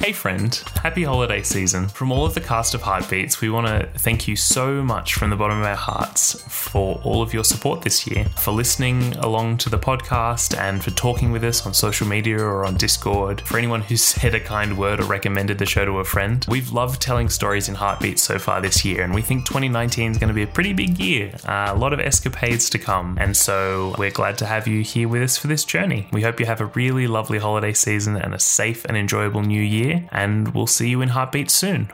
Hey friend, happy holiday season. From all of the cast of Heartbeats, we want to thank you so much from the bottom of our hearts for all of your support this year, for listening along to the podcast and for talking with us on social media or on Discord, for anyone who said a kind word or recommended the show to a friend. We've loved telling stories in Heartbeats so far this year, and we think 2019 is going to be a pretty big year. Uh, a lot of escapades to come, and so we're glad to have you here with us for this journey. We hope you have a really lovely holiday season and a safe and enjoyable new year, and we'll see you in Heartbeats soon.